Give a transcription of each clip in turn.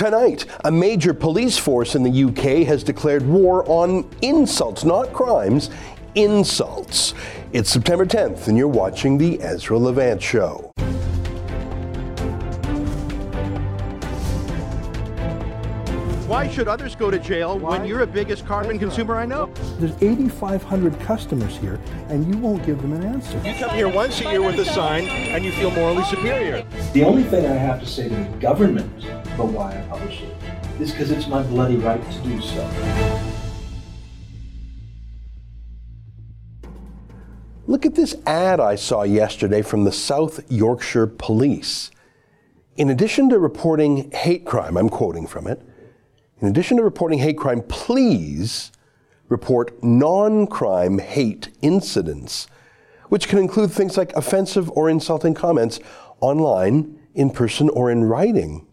Tonight, a major police force in the UK has declared war on insults, not crimes, insults. It's September 10th, and you're watching The Ezra Levant Show. Why should others go to jail when you're the biggest carbon consumer I know? There's 8,500 customers here, and you won't give them an answer. You come here once a year with a sign, and you feel morally superior. The only thing I have to say to the government about why I publish it is because it's my bloody right to do so. Look at this ad I saw yesterday from the South Yorkshire Police. In addition to reporting hate crime, I'm quoting from it, in addition to reporting hate crime, please report non crime hate incidents, which can include things like offensive or insulting comments online, in person, or in writing.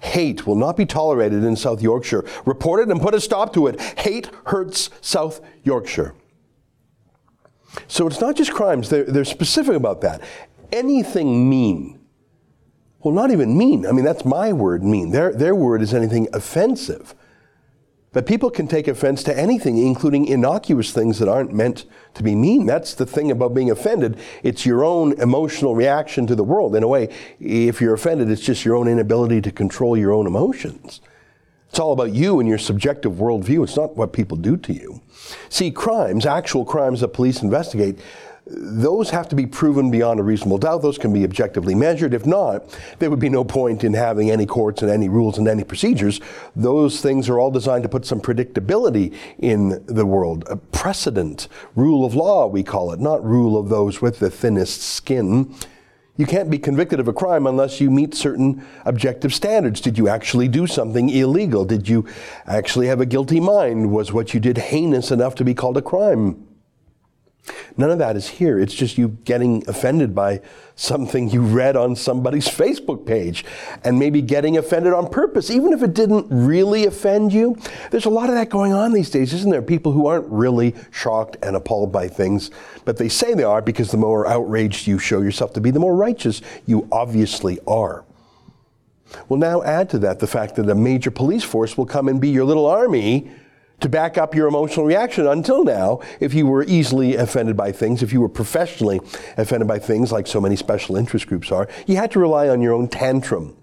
Hate will not be tolerated in South Yorkshire. Report it and put a stop to it. Hate hurts South Yorkshire. So it's not just crimes, they're, they're specific about that. Anything mean well, not even mean. I mean, that's my word, mean. Their, their word is anything offensive. But people can take offense to anything, including innocuous things that aren't meant to be mean. That's the thing about being offended. It's your own emotional reaction to the world. In a way, if you're offended, it's just your own inability to control your own emotions. It's all about you and your subjective worldview. It's not what people do to you. See, crimes, actual crimes that police investigate, those have to be proven beyond a reasonable doubt. Those can be objectively measured. If not, there would be no point in having any courts and any rules and any procedures. Those things are all designed to put some predictability in the world. A precedent, rule of law, we call it, not rule of those with the thinnest skin. You can't be convicted of a crime unless you meet certain objective standards. Did you actually do something illegal? Did you actually have a guilty mind? Was what you did heinous enough to be called a crime? None of that is here. It's just you getting offended by something you read on somebody's Facebook page and maybe getting offended on purpose, even if it didn't really offend you. There's a lot of that going on these days, isn't there? People who aren't really shocked and appalled by things, but they say they are because the more outraged you show yourself to be, the more righteous you obviously are. Well, now add to that the fact that a major police force will come and be your little army to back up your emotional reaction. Until now, if you were easily offended by things, if you were professionally offended by things like so many special interest groups are, you had to rely on your own tantrum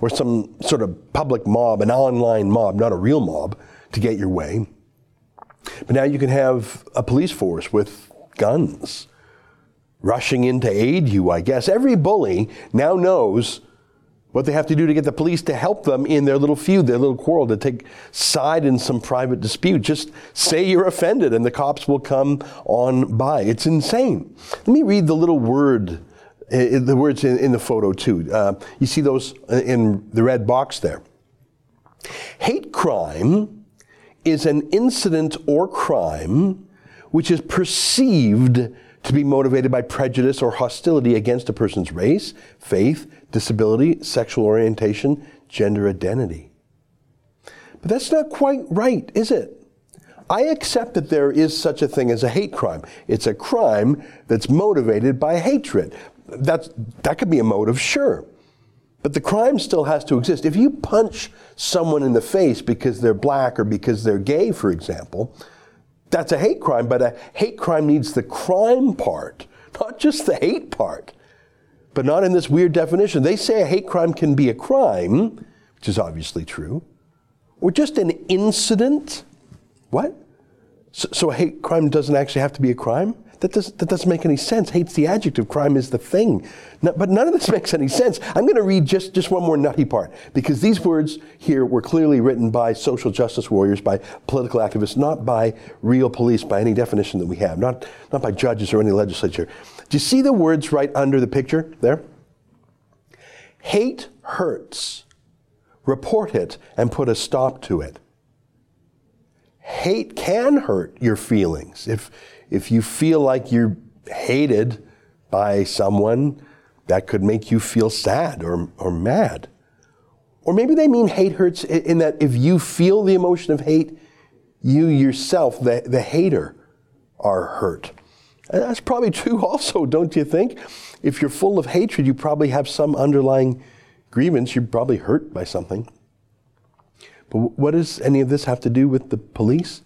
or some sort of public mob, an online mob, not a real mob, to get your way. But now you can have a police force with guns rushing in to aid you, I guess. Every bully now knows what they have to do to get the police to help them in their little feud, their little quarrel, to take side in some private dispute. Just say you're offended and the cops will come on by. It's insane. Let me read the little word, the words in, in, the photo too. Uh, you see those in the red box there. Hate crime is an incident or crime which is perceived to be motivated by prejudice or hostility against a person's race, faith, disability, sexual orientation, gender identity. But that's not quite right, is it? I accept that there is such a thing as a hate crime. It's a crime that's motivated by hatred. That's, that could be a motive, sure. But the crime still has to exist. If you punch someone in the face because they're black or because they're gay, for example, that's a hate crime, but a hate crime needs the crime part, not just the hate part. But not in this weird definition. They say a hate crime can be a crime, which is obviously true, or just an incident. What? So, so a hate crime doesn't actually have to be a crime? That, does, that doesn't make any sense. Hate's the adjective, crime is the thing. No, but none of this makes any sense. I'm going to read just, just one more nutty part because these words here were clearly written by social justice warriors, by political activists, not by real police by any definition that we have, not, not by judges or any legislature. Do you see the words right under the picture there? Hate hurts. Report it and put a stop to it. Hate can hurt your feelings. If, if you feel like you're hated by someone, that could make you feel sad or, or mad. Or maybe they mean hate hurts in that if you feel the emotion of hate, you yourself, the, the hater, are hurt. And that's probably true also, don't you think? If you're full of hatred, you probably have some underlying grievance. You're probably hurt by something. But what does any of this have to do with the police?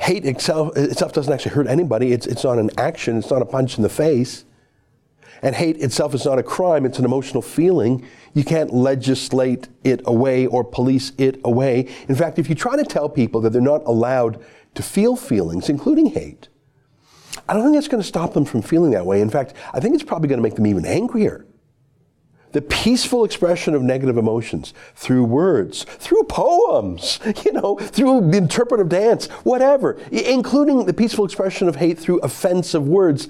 Hate itself, itself doesn't actually hurt anybody. It's, it's not an action, it's not a punch in the face. And hate itself is not a crime, it's an emotional feeling. You can't legislate it away or police it away. In fact, if you try to tell people that they're not allowed to feel feelings, including hate, I don't think that's going to stop them from feeling that way. In fact, I think it's probably going to make them even angrier the peaceful expression of negative emotions through words, through poems, you know, through interpretive dance, whatever, including the peaceful expression of hate through offensive words.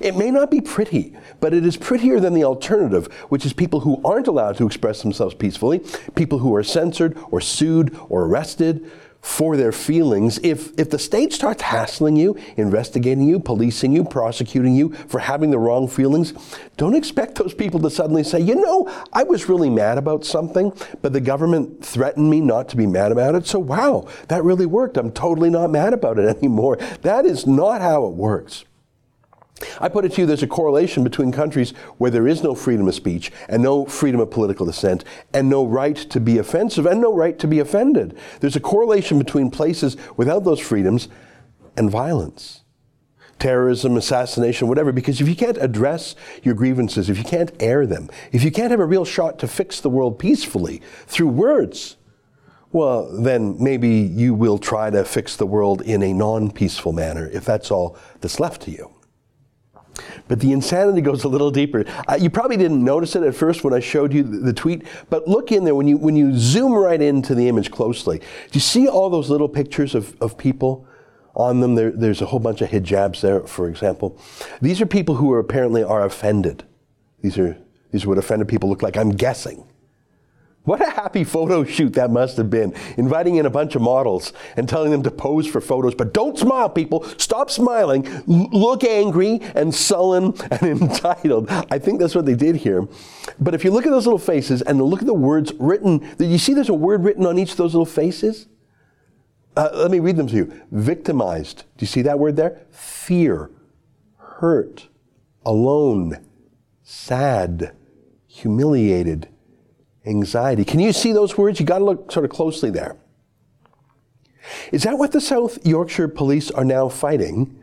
It may not be pretty, but it is prettier than the alternative, which is people who aren't allowed to express themselves peacefully, people who are censored or sued or arrested for their feelings. If, if the state starts hassling you, investigating you, policing you, prosecuting you for having the wrong feelings, don't expect those people to suddenly say, you know, I was really mad about something, but the government threatened me not to be mad about it. So, wow, that really worked. I'm totally not mad about it anymore. That is not how it works. I put it to you there's a correlation between countries where there is no freedom of speech and no freedom of political dissent and no right to be offensive and no right to be offended. There's a correlation between places without those freedoms and violence. Terrorism, assassination, whatever, because if you can't address your grievances, if you can't air them, if you can't have a real shot to fix the world peacefully through words, well, then maybe you will try to fix the world in a non peaceful manner if that's all that's left to you. But the insanity goes a little deeper. Uh, you probably didn't notice it at first when I showed you the, tweet, but look in there when you when you zoom right into the image closely. Do you see all those little pictures of, of people on them? There, there's a whole bunch of hijabs there, for example. These are people who are apparently are offended. These are these are what offended people look like. I'm guessing. What a happy photo shoot that must have been. Inviting in a bunch of models and telling them to pose for photos. But don't smile, people. Stop smiling. L- look angry and sullen and entitled. I think that's what they did here. But if you look at those little faces and look at the words written, you see there's a word written on each of those little faces? Uh, let me read them to you. Victimized. Do you see that word there? Fear, hurt, alone, sad, humiliated anxiety. Can you see those words? You got to look sort of closely there. Is that what the South Yorkshire police are now fighting?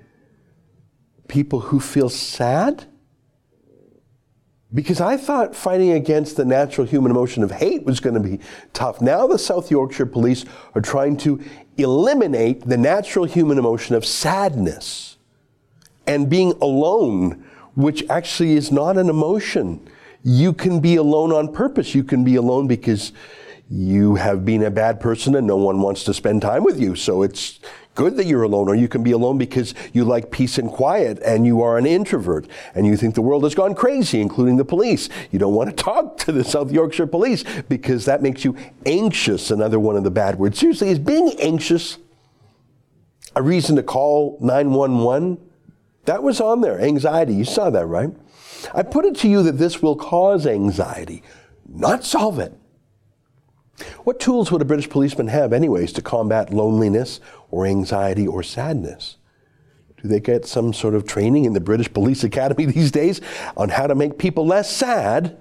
People who feel sad? Because I thought fighting against the natural human emotion of hate was going to be tough. Now the South Yorkshire police are trying to eliminate the natural human emotion of sadness and being alone, which actually is not an emotion. You can be alone on purpose. You can be alone because you have been a bad person and no one wants to spend time with you. So it's good that you're alone. Or you can be alone because you like peace and quiet and you are an introvert and you think the world has gone crazy, including the police. You don't want to talk to the South Yorkshire police because that makes you anxious, another one of the bad words. Seriously, is being anxious a reason to call 911? That was on there, anxiety. You saw that, right? I put it to you that this will cause anxiety, not solve it. What tools would a British policeman have, anyways, to combat loneliness or anxiety or sadness? Do they get some sort of training in the British Police Academy these days on how to make people less sad?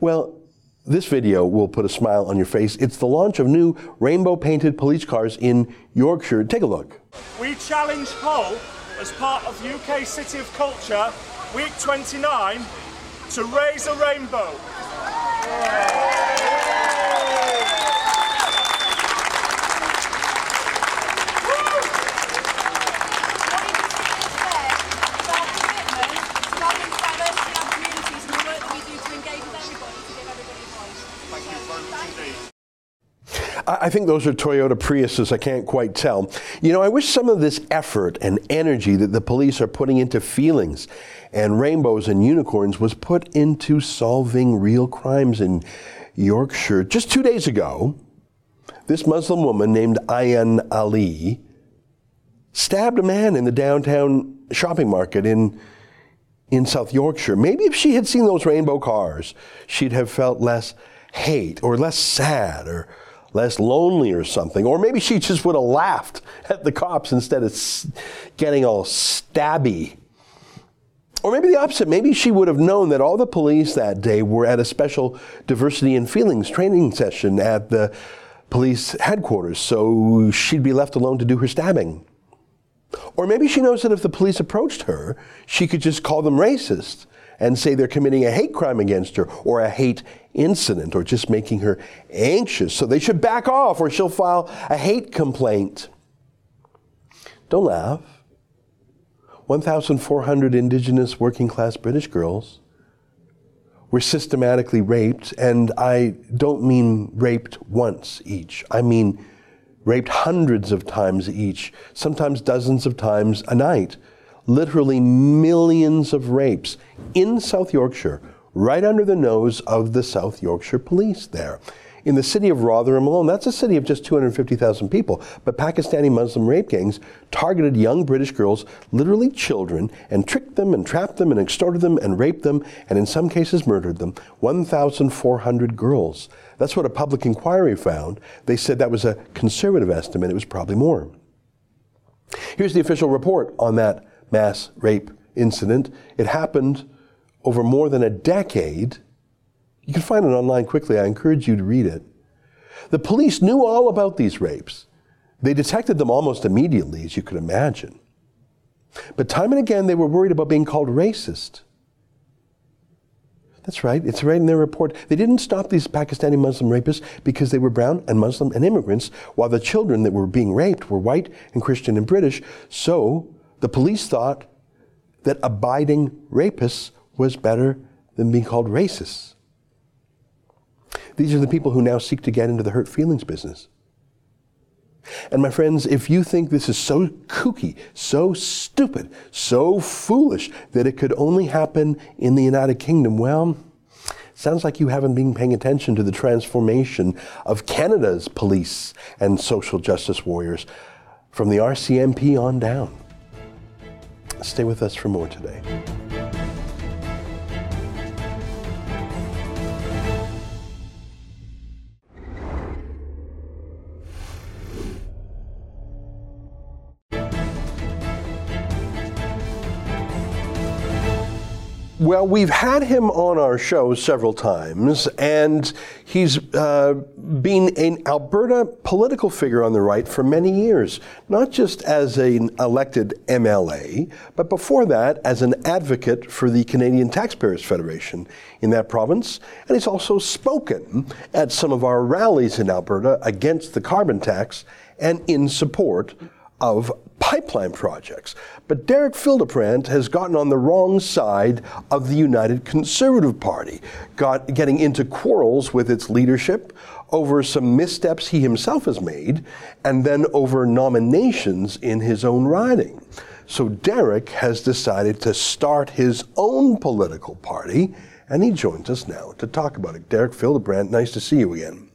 Well, this video will put a smile on your face. It's the launch of new rainbow painted police cars in Yorkshire. Take a look. We challenge Hull as part of UK City of Culture week 29, to raise a rainbow. I think those are Toyota Priuses. I can't quite tell. You know, I wish some of this effort and energy that the police are putting into feelings and rainbows and unicorns was put into solving real crimes in Yorkshire. Just two days ago, this Muslim woman named Ayan Ali stabbed a man in the downtown shopping market in in South Yorkshire. Maybe if she had seen those rainbow cars, she'd have felt less hate or less sad or less lonely or something. Or maybe she just would have laughed at the cops instead of getting all stabby. Or maybe the opposite. Maybe she would have known that all the police that day were at a special diversity and feelings training session at the police headquarters, so she'd be left alone to do her stabbing. Or maybe she knows that if the police approached her, she could just call them racist and say they're committing a hate crime against her or a hate incident or just making her anxious. So they should back off or she'll file a hate complaint. Don't laugh. 1,400 Indigenous working class British girls were systematically raped, and I don't mean raped once each. I mean raped hundreds of times each, sometimes dozens of times a night. Literally millions of rapes in South Yorkshire, right under the nose of the South Yorkshire police there in the city of Rotherham alone, that's a city of just 250,000 people, but Pakistani Muslim rape gangs targeted young British girls, literally children, and tricked them and trapped them and extorted them and raped them and in some cases murdered them. 1,400 girls. That's what a public inquiry found. They said that was a conservative estimate. It was probably more. Here's the official report on that mass rape incident. It happened over more than a decade you can find it online quickly. I encourage you to read it. The police knew all about these rapes. They detected them almost immediately, as you could imagine. But time and again, they were worried about being called racist. That's right, it's right in their report. They didn't stop these Pakistani Muslim rapists because they were brown and Muslim and immigrants, while the children that were being raped were white and Christian and British. So the police thought that abiding rapists was better than being called racists. These are the people who now seek to get into the hurt feelings business. And my friends, if you think this is so kooky, so stupid, so foolish that it could only happen in the United Kingdom, well, sounds like you haven't been paying attention to the transformation of Canada's police and social justice warriors from the RCMP on down. Stay with us for more today. Well, we've had him on our show several times, and he's uh, been an Alberta political figure on the right for many years, not just as an elected MLA, but before that as an advocate for the Canadian Taxpayers Federation in that province. And he's also spoken at some of our rallies in Alberta against the carbon tax and in support of pipeline projects. But Derek Fildebrandt has gotten on the wrong side of the United Conservative Party, got, getting into quarrels with its leadership over some missteps he himself has made, and then over nominations in his own riding. So Derek has decided to start his own political party, and he joins us now to talk about it. Derek Fildebrandt, nice to see you again.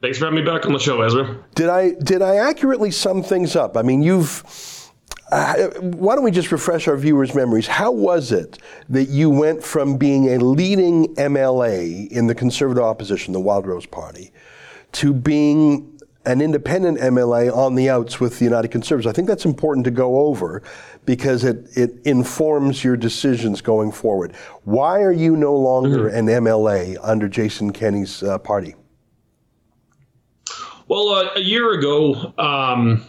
Thanks for having me back on the show, Ezra. Did I did I accurately sum things up? I mean, you've. Uh, why don't we just refresh our viewers' memories? How was it that you went from being a leading MLA in the Conservative opposition, the Wildrose Party, to being an independent MLA on the outs with the United Conservatives? I think that's important to go over because it, it informs your decisions going forward. Why are you no longer mm-hmm. an MLA under Jason Kenney's uh, party? Well, uh, a year ago, um,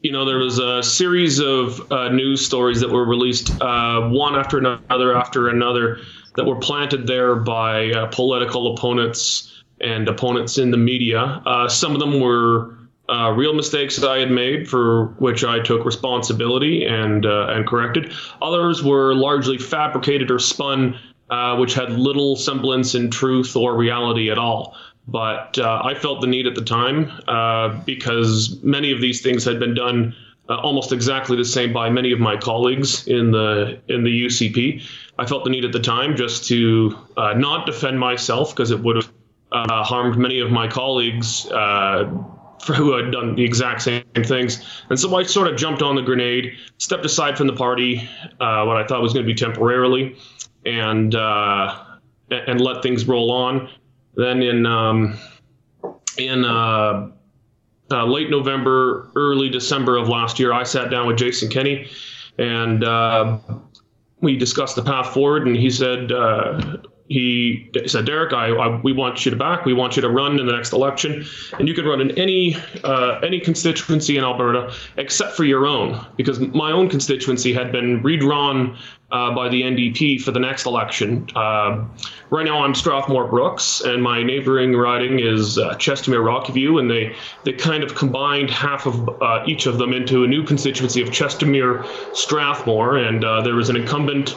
you know, there was a series of uh, news stories that were released, uh, one after another after another, that were planted there by uh, political opponents and opponents in the media. Uh, some of them were uh, real mistakes that I had made, for which I took responsibility and and corrected. Others were largely fabricated or spun, which had little semblance in truth or reality at all. But uh, I felt the need at the time uh, because many of these things had been done uh, almost exactly the same by many of my colleagues in the in the UCP. I felt the need at the time just to uh, not defend myself because it would have uh, harmed many of my colleagues uh, who had done the exact same things. And so I sort of jumped on the grenade, stepped aside from the party, uh, what I thought was going to be temporarily, and uh, and let things roll on. Then in um, in uh, uh, late November, early December of last year, I sat down with Jason Kenney, and uh, we discussed the path forward, and he said uh, he said, Derek, I, I, we want you to back. We want you to run in the next election, and you can run in any uh, any constituency in Alberta except for your own, because my own constituency had been redrawn uh, by the NDP for the next election. Uh, right now, I'm Strathmore Brooks, and my neighboring riding is uh, Chestermere Rocky View, and they they kind of combined half of uh, each of them into a new constituency of Chestermere Strathmore, and uh, there was an incumbent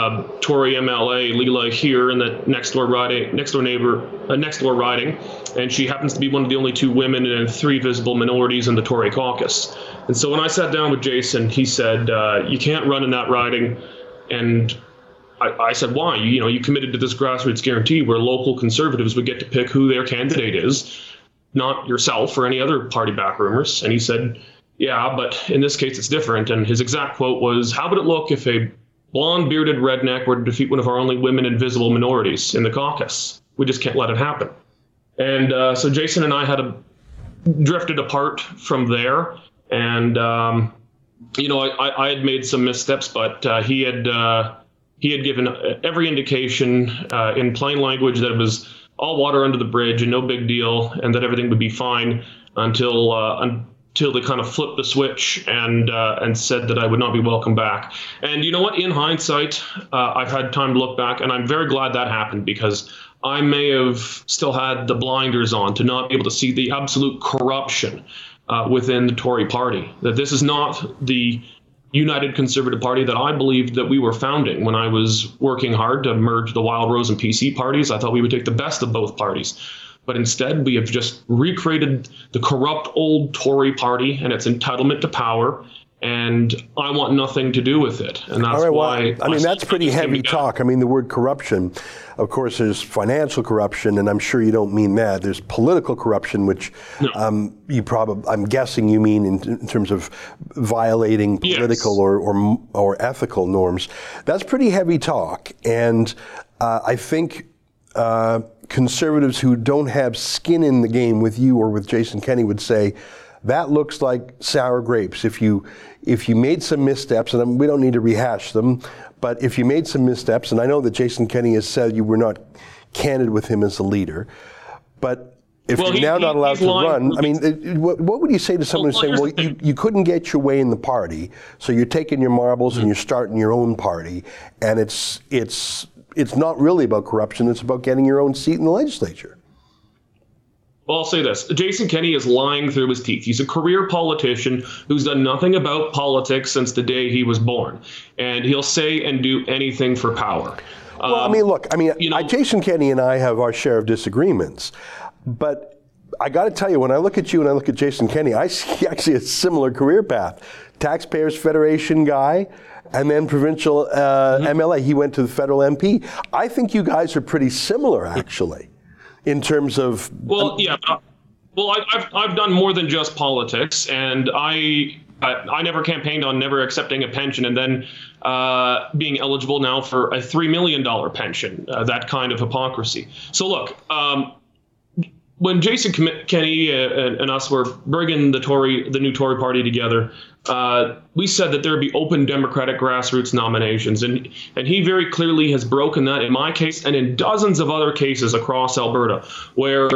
uh, Tory MLA Leela Aheer in the next door riding, next door neighbor, uh, next door riding, and she happens to be one of the only two women and three visible minorities in the Tory caucus. And so when I sat down with Jason, he said, uh, "You can't run in that riding," and I, I, said, "Why? You, you know, you committed to this grassroots guarantee where local conservatives would get to pick who their candidate is, not yourself or any other party backroomers." And he said. Yeah, but in this case it's different. And his exact quote was, How would it look if a blonde bearded redneck were to defeat one of our only women and visible minorities in the caucus. We just can't let it happen. And uh, so Jason and I had a, drifted apart from there. And, um, you know, I, I, had made some missteps, but uh, he had uh, he had given every indication uh, in plain language that it was all water under the bridge and no big deal, and that everything would be fine until uh, till they kind of flipped the switch and uh, and said that I would not be welcome back. And you know what? In hindsight, uh, I've had time to look back, and I'm very glad that happened because I may have still had the blinders on to not be able to see the absolute corruption uh, within the Tory party. That this is not the United Conservative Party that I believed that we were founding when I was working hard to merge the Wild Rose and PC parties. I thought we would take the best of both parties but instead we have just recreated the corrupt old Tory party and its entitlement to power. And I want nothing to do with it, and that's right, why. Well, I mean, that's pretty heavy talk. I mean, the word corruption, of course, there's financial corruption, and I'm sure you don't mean that. There's political corruption, which no. um, you probably, I'm guessing, you mean in, in terms of violating political yes. or, or or ethical norms. That's pretty heavy talk, and uh, I think. Uh, conservatives who don't have skin in the game with you or with Jason Kenney would say, that looks like sour grapes. If you if you made some missteps, and we don't need to rehash them, but if you made some missteps, and I know that Jason Kenney has said you were not candid with him as a leader, but if well, you're he, now he, not allowed to run, I mean, what, what, would you say to someone well, who's saying, well, you, you couldn't get your way in the party, so you're taking your marbles mm-hmm. and you're starting your own party, and it's it's it's not really about corruption. It's about getting your own seat in the legislature. Well, I'll say this Jason Kenney is lying through his teeth. He's a career politician who's done nothing about politics since the day he was born. And he'll say and do anything for power. Well, um, I mean, look, I mean, you know, Jason Kenney and I have our share of disagreements. But I got to tell you, when I look at you and I look at Jason Kenney, I see actually a similar career path. Taxpayers Federation guy, and then provincial uh, mm-hmm. MLA. He went to the federal MP. I think you guys are pretty similar, actually, in terms of. Well, um, yeah. Uh, well, I, have I've done more than just politics, and I I, I never campaigned on never accepting a pension, and then uh, being eligible now for a three million dollar pension. Uh, that kind of hypocrisy. So look. Um, when Jason Kenney uh, and us were bringing the Tory, the new Tory party together, uh, we said that there would be open Democratic grassroots nominations, and and he very clearly has broken that in my case and in dozens of other cases across Alberta, where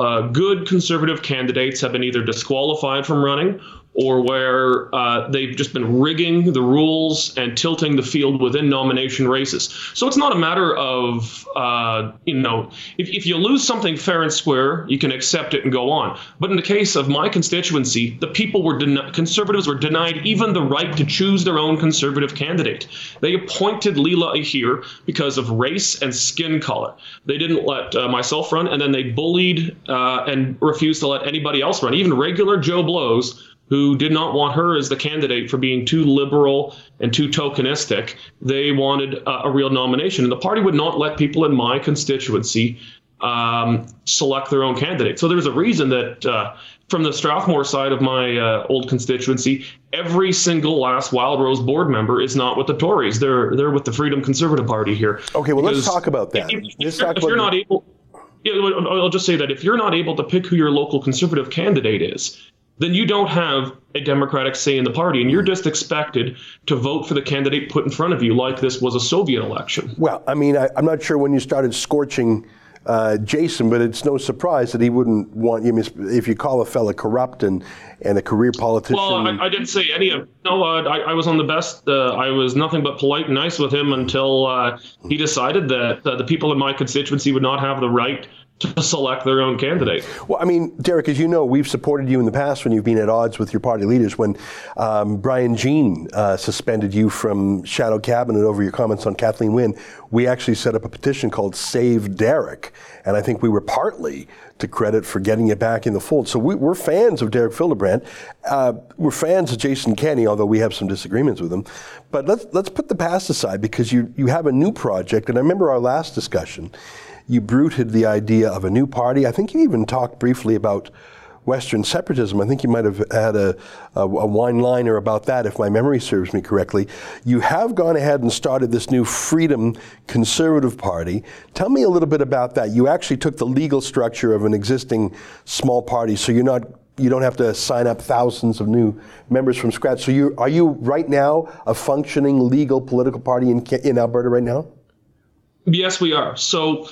uh, good conservative candidates have been either disqualified from running or where uh, they've just been rigging the rules and tilting the field within nomination races. So it's not a matter of, uh, you know, if, if you lose something fair and square, you can accept it and go on. But in the case of my constituency, the people were conservatives were denied even the right to choose their own conservative candidate. They appointed Leela Aheer because of race and skin color. They didn't let uh, myself run, and then they bullied uh, and refused to let anybody else run, even regular Joe Blows who did not want her as the candidate for being too liberal and too tokenistic. They wanted a, a real nomination. And the party would not let people in my constituency um, select their own candidate. So there's a reason that uh, from the Strathmore side of my uh, old constituency, every single last Wild Rose board member is not with the Tories. They're they're with the Freedom Conservative Party here. Okay, well let's talk about that. If, if, if, if you're not able, yeah, I'll just say that if you're not able to pick who your local conservative candidate is, then you don't have a democratic say in the party, and you're just expected to vote for the candidate put in front of you, like this was a Soviet election. Well, I mean, I, am not sure when you started scorching uh, Jason, but it's no surprise that he wouldn't want you. If you call a fella corrupt and, and a career politician. Well, I, I didn't say any of. No, uh, I, I was on the best. Uh, I was nothing but polite and nice with him until uh, he decided that uh, the people in my constituency would not have the right to select their own candidate. Well, I mean, Derek, as you know, we've supported you in the past when you've been at odds with your party leaders. When um, Brian Jean uh, suspended you from shadow cabinet over your comments on Kathleen Wynne, we actually set up a petition called Save Derek, and I think we were partly to credit for getting you back in the fold. So we, are fans of Derek Fildebrandt. Uh, we're fans of Jason Kenney, although we have some disagreements with him. But let's let's put the past aside because you you have a new project, and I remember our last discussion you bruited the idea of a new party. I think you even talked briefly about Western separatism. I think you might have had a, a, a wine liner about that, if my memory serves me correctly. You have gone ahead and started this new Freedom Conservative Party. Tell me a little bit about that. You actually took the legal structure of an existing small party, so you're not you don't have to sign up thousands of new members from scratch. So you are you right now a functioning legal political party in in Alberta right now? Yes, we are. So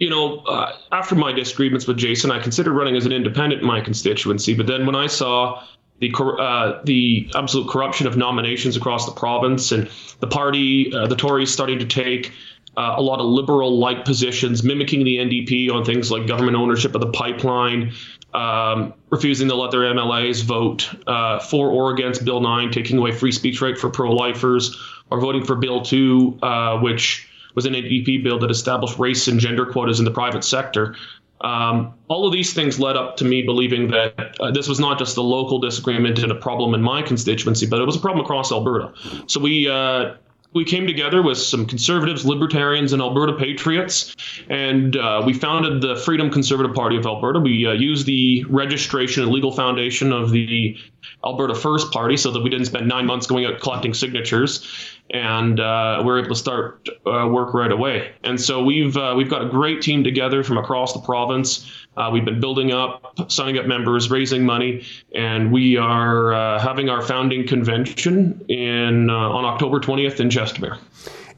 you know, uh, after my disagreements with Jason, I considered running as an independent in my constituency. But then when I saw the uh, the absolute corruption of nominations across the province and the party, uh, the Tories, starting to take uh, a lot of liberal-like positions, mimicking the NDP on things like government ownership of the pipeline, um, refusing to let their MLAs vote uh, for or against Bill 9, taking away free speech right for pro-lifers, or voting for Bill 2, uh, which was an NDP bill that established race and gender quotas in the private sector. Um, all of these things led up to me believing that uh, this was not just a local disagreement and a problem in my constituency, but it was a problem across Alberta. So we uh, we came together with some conservatives, libertarians, and Alberta patriots, and uh, we founded the Freedom Conservative Party of Alberta. We uh, used the registration and legal foundation of the Alberta First Party so that we didn't spend nine months going out collecting signatures and uh, we're able to start uh, work right away. And so we've uh, we've got a great team together from across the province. Uh, we've been building up, signing up members, raising money, and we are uh, having our founding convention in uh, on October 20th in Chestermere.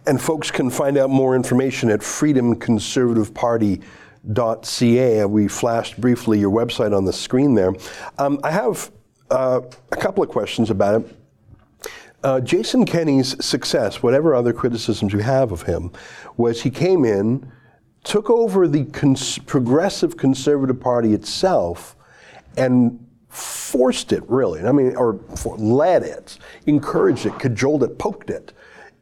And folks can find out more information at freedomconservativeparty.ca. We flashed briefly your website on the screen there. Um, I have a couple of questions about it. Uh, Jason Kenney's success, whatever other criticisms you have of him, was he came in, took over the cons- progressive conservative party itself, and forced it really. I mean, or for, led it, encouraged it, cajoled it, poked it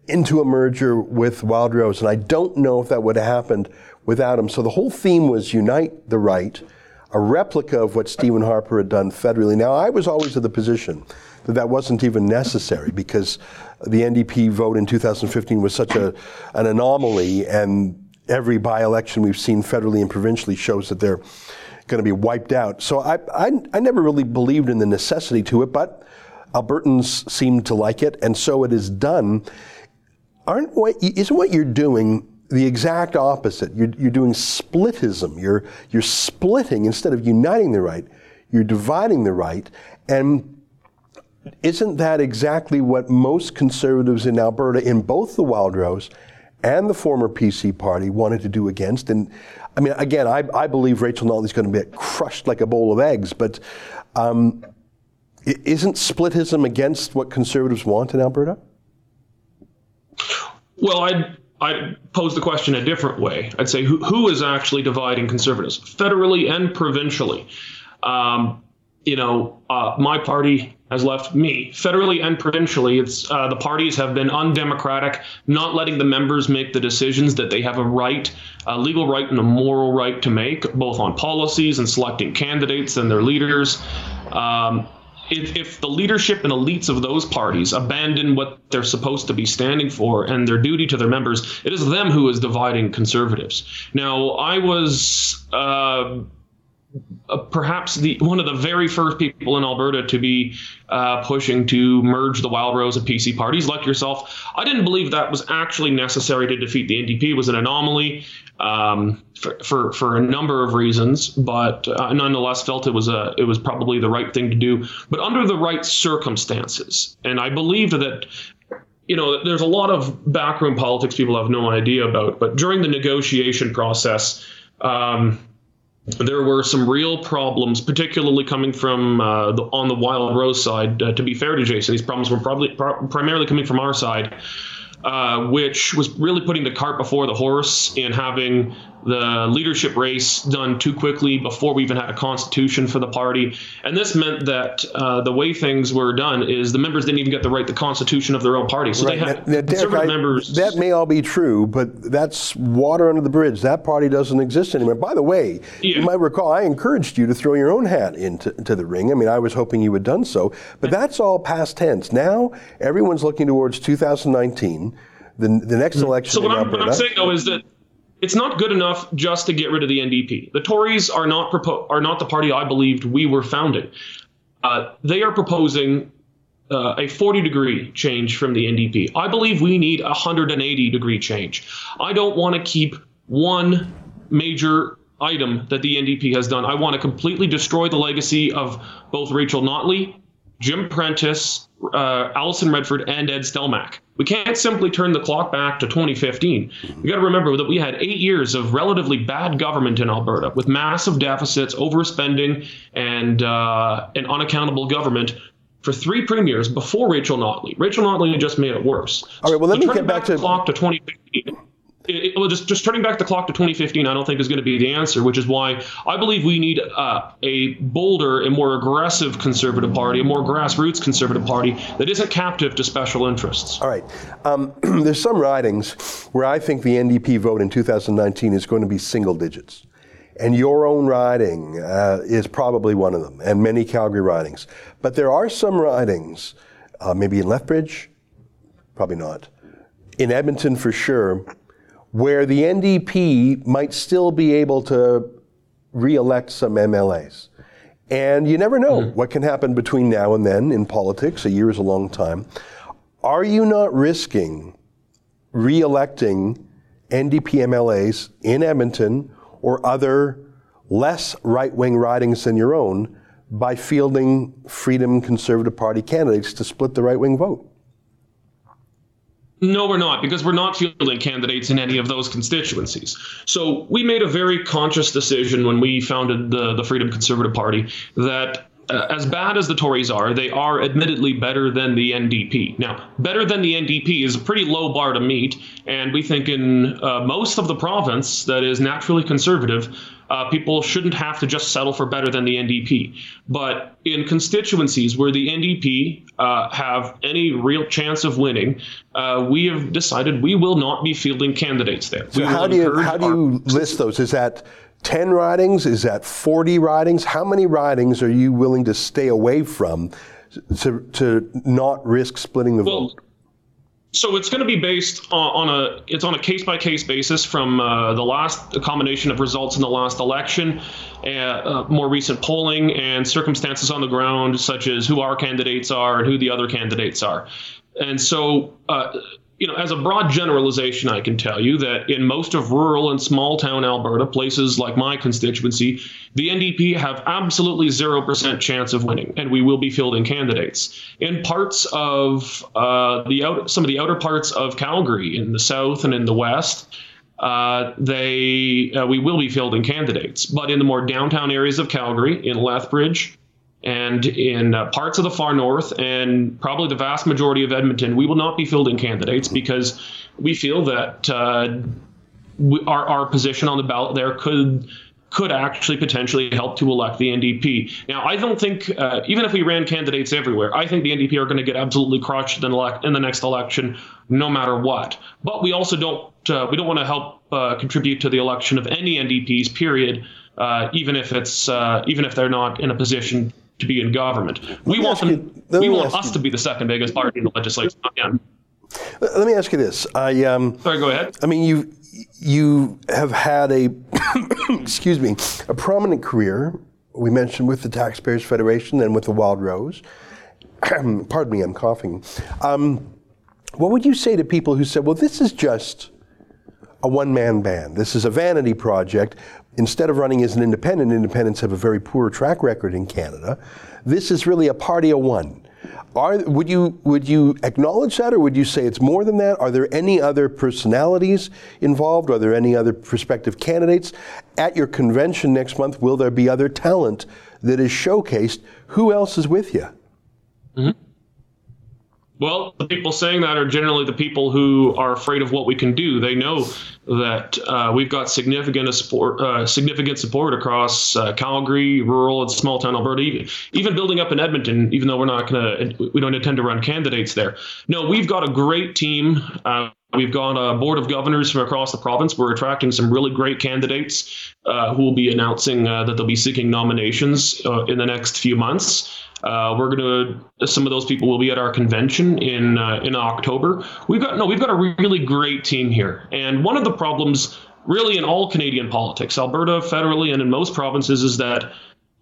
into a merger with Wildrose. And I don't know if that would have happened without him. So the whole theme was unite the right, a replica of what Stephen Harper had done federally. Now, I was always of the position that that wasn't even necessary because the NDP vote in 2015 was such a, an anomaly, and every by election we've seen federally and provincially shows that they're going to be wiped out. So I, I, I never really believed in the necessity to it, but Albertans seem to like it, and so it is done. Aren't what, isn't what you're doing the exact opposite? You're, you're doing splitism. You're, you're splitting instead of uniting the right. You're dividing the right, and isn't that exactly what most conservatives in Alberta, in both the Wildrose and the former PC party, wanted to do against? And I mean, again, I, I believe Rachel Notley is going to be crushed like a bowl of eggs, but um, isn't splitism against what conservatives want in Alberta? Well, I'd, I'd pose the question a different way. I'd say who, who is actually dividing conservatives, federally and provincially? Um, you know, uh, my party has left me federally and provincially. It's uh, the parties have been undemocratic, not letting the members make the decisions that they have a right, a legal right, and a moral right to make, both on policies and selecting candidates and their leaders. Um, if, if, the leadership and elites of those parties abandon what they're supposed to be standing for and their duty to their members, it is them who is dividing conservatives. Now, I was. Uh, uh, perhaps the one of the very first people in Alberta to be uh, pushing to merge the Wildrose and PC parties, like yourself. I didn't believe that was actually necessary to defeat the NDP. It was an anomaly. um, for, for, for a number of reasons, but uh, nonetheless felt it was a it was probably the right thing to do, but under the right circumstances. And I believed that you know, there's a lot of backroom politics people have no idea about, but during the negotiation process, um, there were some real problems, particularly coming from uh, the, on the Wild Rose side. Uh, to be fair to Jason, these problems were probably pr- primarily coming from our side uh, which was really putting the cart before the horse and having the leadership race done too quickly before we even had a constitution for the party. And this meant that uh, the way things were done is the members didn't even get to write the constitution of their own party. So right. they had now, conservative I, members. That may all be true, but that's water under the bridge. That party doesn't exist anymore. By the way, yeah. you might recall I encouraged you to throw your own hat into, into the ring. I mean, I was hoping you had done so, but that's all past tense. Now everyone's looking towards 2019 the, the next mm-hmm. election. So what I'm, what I'm, saying though is that it's not good enough just to get rid of the NDP. The Tories are not propo- are not the party I believed we were founding. Uh, they are proposing uh, a 40 degree change from the NDP. I believe we need a 180 degree change. I don't want to keep one major item that the NDP has done. I want to completely destroy the legacy of both Rachel Notley, Jim Prentice, uh, Alison Redford, and Ed Stelmach. We can't simply turn the clock back to 2015. We got to remember that we had eight years of relatively bad government in Alberta with massive deficits, overspending, and uh, an unaccountable government for three premiers before Rachel Notley. Rachel Notley just made it worse. All right, well, let so me get back, back to the clock to 2015 it, well, just just turning back the clock to 2015, I don't think is going to be the answer. Which is why I believe we need uh, a bolder and more aggressive conservative party, a more grassroots conservative party that isn't captive to special interests. All right, um, there's some ridings where I think the NDP vote in 2019 is going to be single digits. And your own riding uh, is probably one of them, and many Calgary ridings. But there are some ridings, uh, maybe in Lethbridge, probably not, in Edmonton for sure, where the NDP might still be able to re-elect some MLAs. And you never know mm-hmm. what can happen between now and then in politics. A year is a long time. Are you not risking re-electing NDP MLAs in Edmonton or other less right-wing ridings than your own by fielding Freedom Conservative Party candidates to split the right-wing vote? No, we're not, because we're not fielding candidates in any of those constituencies. So we made a very conscious decision when we founded the, the Freedom Conservative Party that uh, as bad as the Tories are, they are admittedly better than the NDP. Now, better than the NDP is a pretty low bar to meet, and we think in uh, most of the province that is naturally conservative, uh, people shouldn't have to just settle for better than the NDP. But in constituencies where the NDP uh, have any real chance of winning, uh, we have decided we will not be fielding candidates there. So how do you how do you list those? Is that 10 ridings? Is that 40 ridings? How many ridings are you willing to stay away from to, to not risk splitting the well, vote? So it's going to be based on, a it's on a case by case basis from uh, the last combination of results in the last election, uh, uh, more recent polling, and circumstances on the ground, such as who our candidates are and who the other candidates are. And so uh, you know, as a broad generalization, I can tell you that in most of rural and small town Alberta, places like my constituency, the NDP have absolutely 0% chance of winning, and we will be fielding candidates. In parts of uh, the out, some of the outer parts of Calgary, in the south and in the west, uh, they uh, we will be fielding candidates. But in the more downtown areas of Calgary, in Lethbridge, and in uh, parts of the far north and probably the vast majority of Edmonton, we will not be fielding candidates because we feel that uh, we, our, our position on the ballot there could could actually potentially help to elect the NDP. Now, I don't think, uh, even if we ran candidates everywhere, I think the NDP are going to get absolutely crushed in, elect- in the next election, no matter what. But we also don't uh, we don't want to help uh, contribute to the election of any NDPs. Period. Uh, even if it's even if they're not in a position to be in government. We want them. You, we want us you. to be the second biggest party in the legislature again. Let me ask you this. I um, sorry. Go ahead. I mean, you you have had a excuse me a prominent career. We mentioned with the Taxpayers Federation and with the Wild Rose. Pardon me, I'm coughing. Um, what would you say to people who said, "Well, this is just a one man band. This is a vanity project. Instead of running as an independent, independents have a very poor track record in Canada. This is really a party of one. Are, would you would you acknowledge that, or would you say it's more than that? Are there any other personalities involved? Are there any other prospective candidates at your convention next month? Will there be other talent that is showcased? Who else is with you? Mm-hmm. Well, the people saying that are generally the people who are afraid of what we can do. They know that uh, we've got significant support, uh, significant support across uh, Calgary, rural and small town Alberta, even, even building up in Edmonton. Even though we're not going to, we don't intend to run candidates there. No, we've got a great team. Uh, we've got a board of governors from across the province. We're attracting some really great candidates uh, who will be announcing uh, that they'll be seeking nominations in the next few months. Uh, we're to some of those people will be at our convention in uh, in October. We've got no, we've got a really great team here, and one of the problems really in all Canadian politics, Alberta federally and in most provinces, is that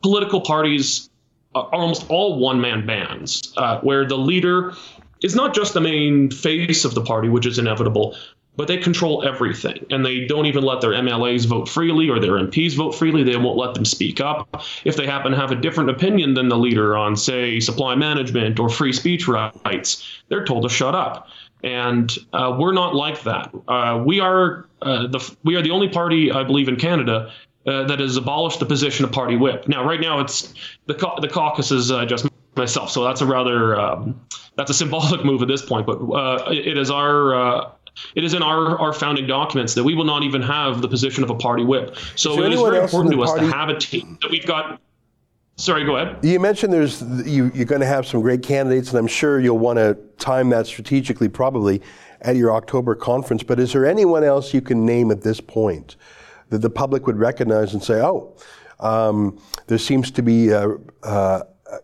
political parties are almost all one man bands, uh, where the leader is not just the main face of the party, which is inevitable, but they control everything and they don't even let their MLAs vote freely or their MPs vote freely. They won't let them speak up. If they happen to have a different opinion than the leader on, say, supply management or free speech rights, they're told to shut up. And uh, we're not like that. Uh, we are uh, the we are the only party, I believe, in Canada uh, that has abolished the position of party whip. Now, right now, it's the the caucus is uh, just myself, so that's a rather um, that's a symbolic move at this point. But uh, it is our it is in our, our founding documents that we will not even have the position of a party whip. So it is very important to us to have a team that we've got. Sorry, go ahead. You mentioned there's you, you're going to have some great candidates, and I'm sure you'll want to time that strategically, probably at your October conference. But is there anyone else you can name at this point that the public would recognize and say, "Oh, um, there seems to be a, a,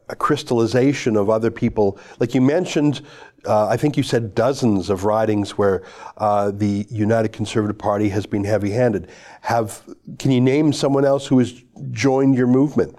a crystallization of other people"? Like you mentioned, uh, I think you said dozens of ridings where uh, the United Conservative Party has been heavy-handed. Have can you name someone else who has joined your movement?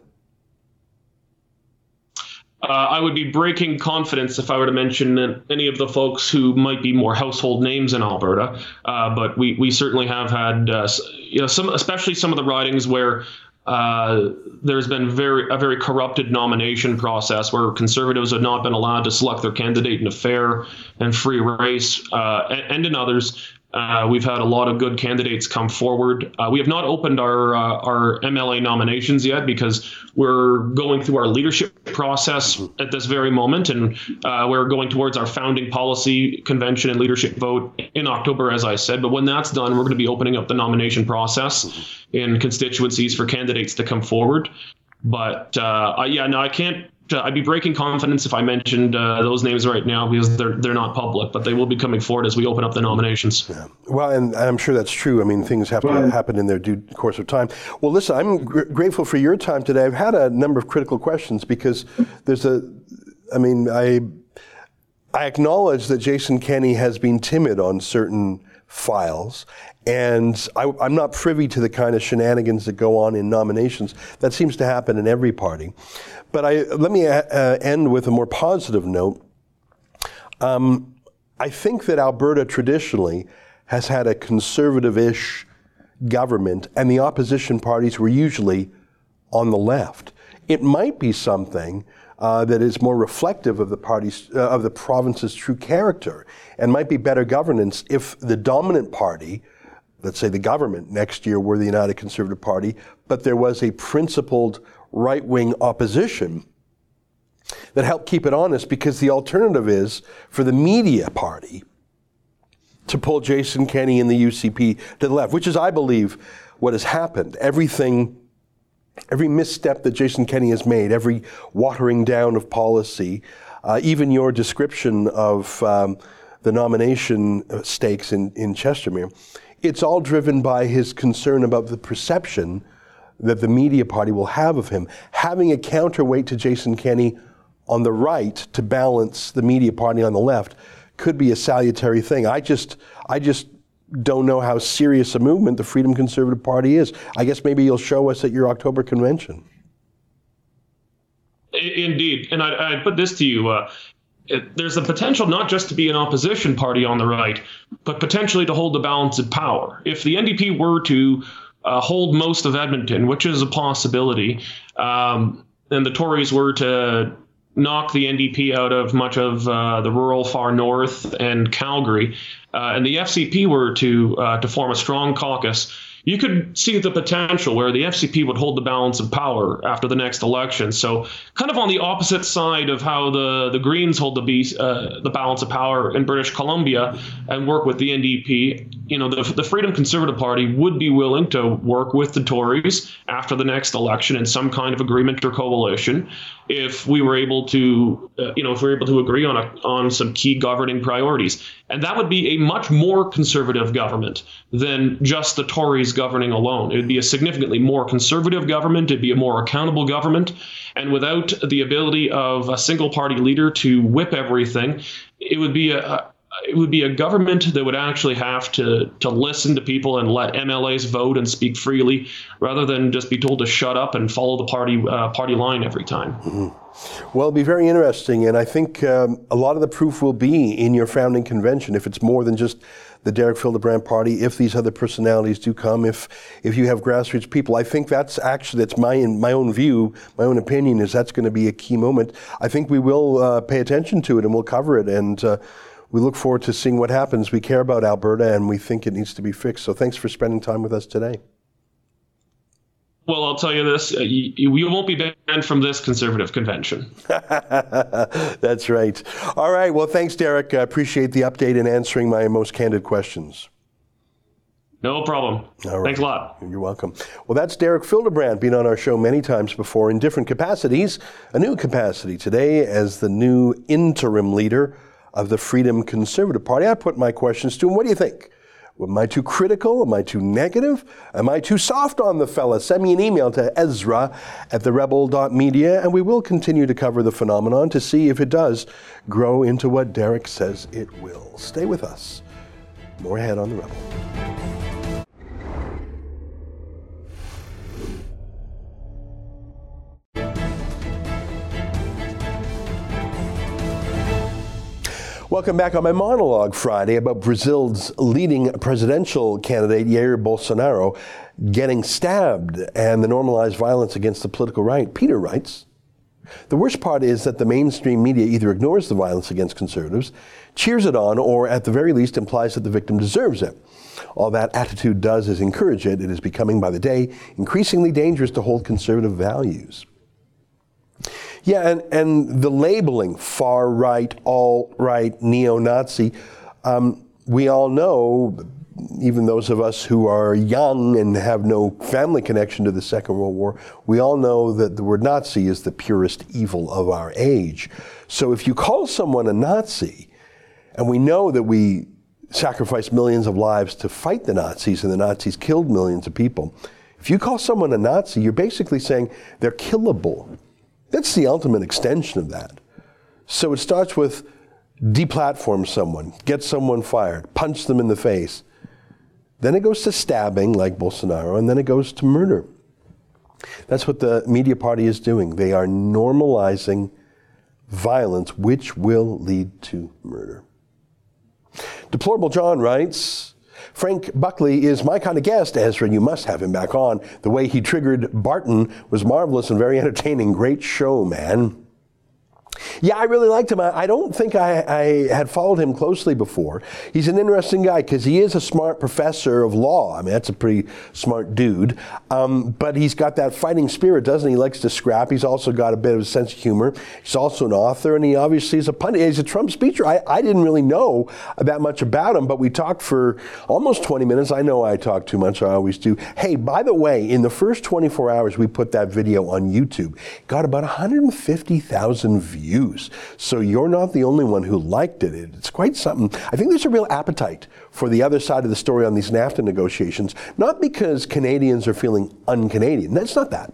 Uh, I would be breaking confidence if I were to mention any of the folks who might be more household names in Alberta. Uh, but we, we certainly have had, uh, you know, some, especially some of the ridings where uh, there's been very a very corrupted nomination process where conservatives have not been allowed to select their candidate in a fair and free race, uh, and, and, in others. Uh, we've had a lot of good candidates come forward. Uh, we have not opened our uh, our MLA nominations yet because we're going through our leadership process at this very moment, and uh, we're going towards our founding policy convention and leadership vote in October, as I said. But when that's done, we're going to be opening up the nomination process in constituencies for candidates to come forward. But uh, yeah, no, I can't I'd be breaking confidence if I mentioned uh, those names right now because they're they're not public, but they will be coming forward as we open up the nominations. Yeah. Well, and I'm sure that's true. I mean, things have to happen in their due course of time. Well, listen, I'm gr- grateful for your time today. I've had a number of critical questions because there's a, I mean, I I acknowledge that Jason Kenney has been timid on certain files, and I, am not privy to the kind of shenanigans that go on in nominations. That seems to happen in every party. But I, let me uh, uh, end with a more positive note. Um, I think that Alberta traditionally has had a conservative ish government, and the opposition parties were usually on the left. It might be something uh, that is more reflective of the party's uh, of the province's true character, and might be better governance if the dominant party let's say the government next year were the United Conservative Party, but there was a principled right wing opposition that help keep it honest because the alternative is for the media party to pull Jason Kenney and the UCP to the left, which is, I believe, what has happened. Everything, every misstep that Jason Kenney has made, every watering down of policy, uh, even your description of um, the nomination stakes in, in Chestermere, it's all driven by his concern about the perception that the media party will have of him. Having a counterweight to Jason Kenney on the right to balance the media party on the left could be a salutary thing. I just, I just don't know how serious a movement the Freedom Conservative Party is. I guess maybe you'll show us at your October convention. Indeed, and I, I put this to you: uh, it, there's the potential not just to be an opposition party on the right, but potentially to hold the balance of power. If the NDP were to uh, hold most of Edmonton, which is a possibility, um, and the Tories were to knock the NDP out of much of uh, the rural far north and Calgary, uh, and the FCP were to uh, to form a strong caucus you could see the potential where the FCP would hold the balance of power after the next election. So, kind of on the opposite side of how the, the Greens hold the, be- uh, the balance of power in British Columbia and work with the NDP, you know, the, the Freedom Conservative Party would be willing to work with the Tories after the next election in some kind of agreement or coalition if we were able to, uh, you know, if we were able to agree on a, on some key governing priorities, and that would be a much more conservative government than just the Tories governing alone. It would be a significantly more conservative government. It'd be a more accountable government, and without the ability of a single party leader to whip everything, it would be a, it would be a government that would actually have to to listen to people and let MLAs vote and speak freely, rather than just be told to shut up and follow the party uh, party line every time. Mm-hmm. Well, it'll be very interesting, and I think um, a lot of the proof will be in your founding convention. If it's more than just the Derek Fildebrandt party, if these other personalities do come, if if you have grassroots people, I think that's actually that's my my own view, my own opinion is that's going to be a key moment. I think we will uh, pay attention to it and we'll cover it and. Uh, we look forward to seeing what happens. We care about Alberta and we think it needs to be fixed. So thanks for spending time with us today. Well, I'll tell you this: uh, you, you, won't be banned from this conservative convention. That's right. All right. Well, thanks, Derek. I appreciate the update and answering my most candid questions. No problem. All right. Thanks a lot. You're welcome. Well, that's Derek Fildebrandt, been on our show many times before in different capacities. A new capacity today as the new interim leader of the Freedom Conservative Party. I put my questions to him. What do you think? Am I too critical? Am I too negative? Am I too soft on the fella? Send me an email to Ezra at therebel.media and we will continue to cover the phenomenon to see if it does grow into what Derek says it will. Stay with us. More ahead on The Rebel. Welcome back on my monologue Friday about Brazil's leading presidential candidate, Jair Bolsonaro, getting stabbed and the normalized violence against the political right. Peter writes, the worst part is that the mainstream media either ignores the violence against conservatives, cheers it on, or at the very least implies that the victim deserves it. All that attitude does is encourage it. It is becoming, by the day, increasingly dangerous to hold conservative values. Yeah, and, and the labeling, far right, alt right, neo Nazi, um, we all know, even those of us who are young and have no family connection to the Second World War, we all know that the word Nazi is the purest evil of our age. So if you call someone a Nazi, and we know that we sacrificed millions of lives to fight the Nazis and the Nazis killed millions of people, if you call someone a Nazi, you're basically saying they're killable. That's the ultimate extension of that. So it starts with deplatform someone, get someone fired, punch them in the face. Then it goes to stabbing, like Bolsonaro, and then it goes to murder. That's what the media party is doing. They are normalizing violence, which will lead to murder. Deplorable John writes, Frank Buckley is my kind of guest, Ezra, you must have him back on. The way he triggered Barton was marvelous and very entertaining. Great show, man. Yeah, I really liked him. I, don't think I, I, had followed him closely before. He's an interesting guy because he is a smart professor of law. I mean, that's a pretty smart dude. Um, but he's got that fighting spirit, doesn't he? He likes to scrap. He's also got a bit of a sense of humor. He's also an author, and he obviously is a pundit. He's a Trump speaker. I, I didn't really know that much about him, but we talked for almost 20 minutes. I know I talk too much. I always do. Hey, by the way, in the first 24 hours, we put that video on YouTube. Got about 150,000 views views. So you're not the only one who liked it. It's quite something. I think there's a real appetite for the other side of the story on these NAFTA negotiations, not because Canadians are feeling un-Canadian. That's not that.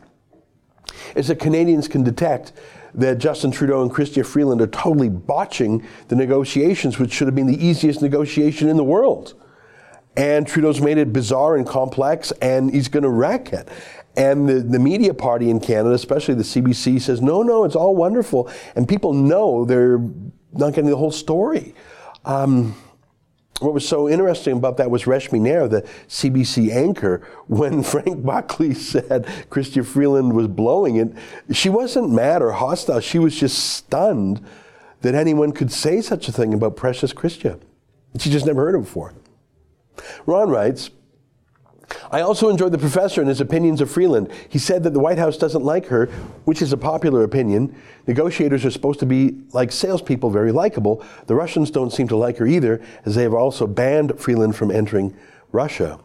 It's that Canadians can detect that Justin Trudeau and Chrystia Freeland are totally botching the negotiations, which should have been the easiest negotiation in the world. And Trudeau's made it bizarre and complex, and he's going to wreck it. And the, the media party in Canada, especially the CBC, says, no, no, it's all wonderful. And people know they're not getting the whole story. Um, what was so interesting about that was Reshmi Nair, the CBC anchor, when Frank Buckley said Chrystia Freeland was blowing it, she wasn't mad or hostile. She was just stunned that anyone could say such a thing about precious Chrystia. She just never heard it before. Ron writes, I also enjoyed the professor and his opinions of Freeland. He said that the White House doesn't like her, which is a popular opinion. Negotiators are supposed to be like salespeople, very likable. The Russians don't seem to like her either, as they have also banned Freeland from entering Russia.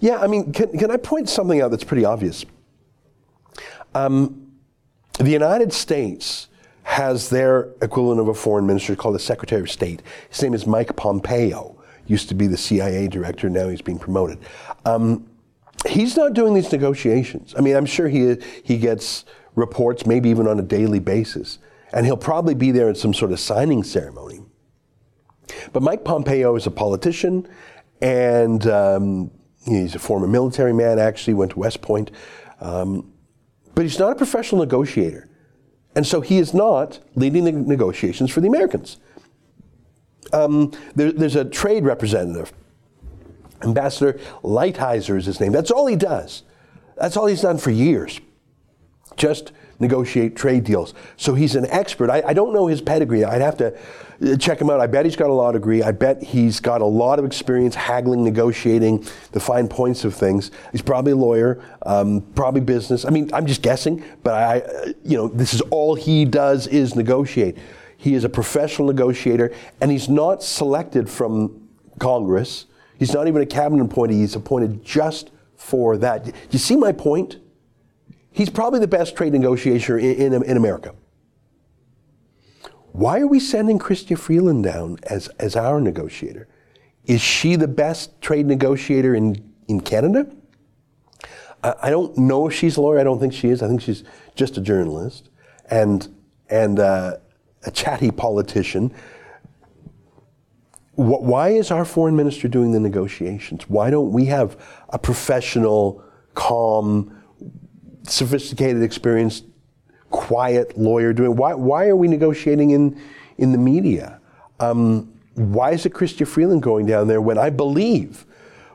Yeah, I mean, can, can I point something out that's pretty obvious? Um, the United States has their equivalent of a foreign minister called the Secretary of State. His name is Mike Pompeo used to be the CIA director, now he's being promoted. Um, he's not doing these negotiations. I mean, I'm sure he, he gets reports, maybe even on a daily basis, and he'll probably be there at some sort of signing ceremony. But Mike Pompeo is a politician, and um, he's a former military man, actually, went to West Point. Um, but he's not a professional negotiator. And so he is not leading the negotiations for the Americans um, there, there's a trade representative. Ambassador Lighthizer is his name. That's all he does. That's all he's done for years. Just negotiate trade deals. So he's an expert. I, I, don't know his pedigree. I'd have to uh, check him out. I bet he's got a law degree. I bet he's got a lot of experience haggling, negotiating the fine points of things. He's probably a lawyer, um, probably business. I mean, I'm just guessing, but I, you know, this is all he does is negotiate. He is a professional negotiator, and he's not selected from Congress. He's not even a cabinet appointee. He's appointed just for that. Do you see my point? He's probably the best trade negotiator in, in, in America. Why are we sending Chrystia Freeland down as, as our negotiator? Is she the best trade negotiator in, in Canada? I, I don't know if she's a lawyer. I don't think she is. I think she's just a journalist. And, and uh, a chatty politician. Why is our foreign minister doing the negotiations? Why don't we have a professional, calm, sophisticated, experienced, quiet lawyer doing? Why, why are we negotiating in, in the media? Um, why is it Chrystia Freeland going down there when I believe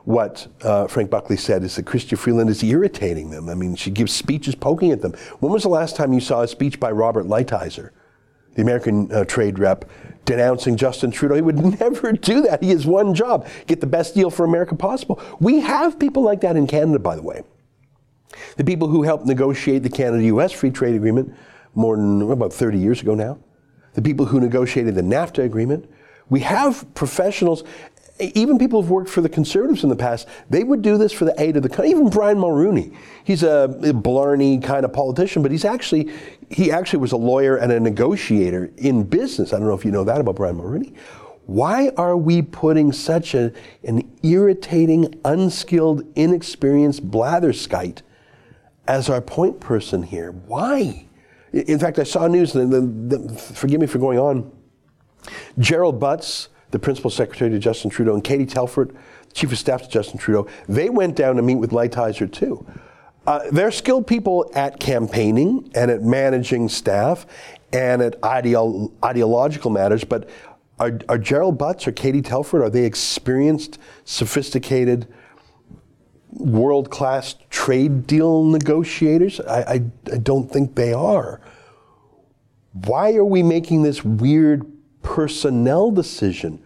what uh, Frank Buckley said is that Chrystia Freeland is irritating them? I mean, she gives speeches poking at them. When was the last time you saw a speech by Robert Lighthizer? The American uh, trade rep, denouncing Justin Trudeau. He would never do that. He has one job get the best deal for America possible. We have people like that in Canada, by the way. The people who helped negotiate the Canada US free trade agreement more than about 30 years ago now. The people who negotiated the NAFTA agreement. We have professionals, even people who've worked for the conservatives in the past, they would do this for the aid of the country. Even Brian Mulroney, he's a blarney kind of politician, but he's actually he actually was a lawyer and a negotiator in business. I don't know if you know that about Brian Mulroney. Why are we putting such a, an irritating, unskilled, inexperienced blatherskite as our point person here? Why? In fact, I saw news, and the, the, forgive me for going on. Gerald Butts, the principal secretary to Justin Trudeau, and Katie Telford, chief of staff to Justin Trudeau, they went down to meet with Lighthizer too. Uh, they're skilled people at campaigning and at managing staff and at ideolo- ideological matters, but are, are Gerald Butts or Katie Telford, are they experienced, sophisticated, world class trade deal negotiators? I, I, I don't think they are. Why are we making this weird personnel decision?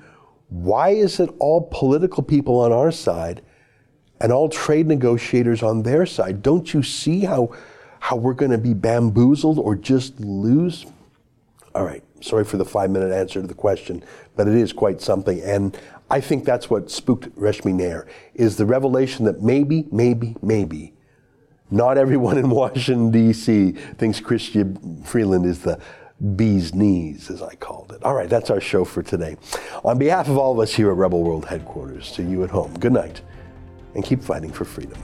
Why is it all political people on our side and all trade negotiators on their side? Don't you see how, how we're going to be bamboozled or just lose? All right, sorry for the five minute answer to the question, but it is quite something. And I think that's what spooked Reshmi Nair, is the revelation that maybe, maybe, maybe, not everyone in Washington, D.C. thinks Chrystia Freeland is the bee's knees, as I called it. All right, that's our show for today. On behalf of all of us here at Rebel World headquarters, to you at home, good night and keep fighting for freedom.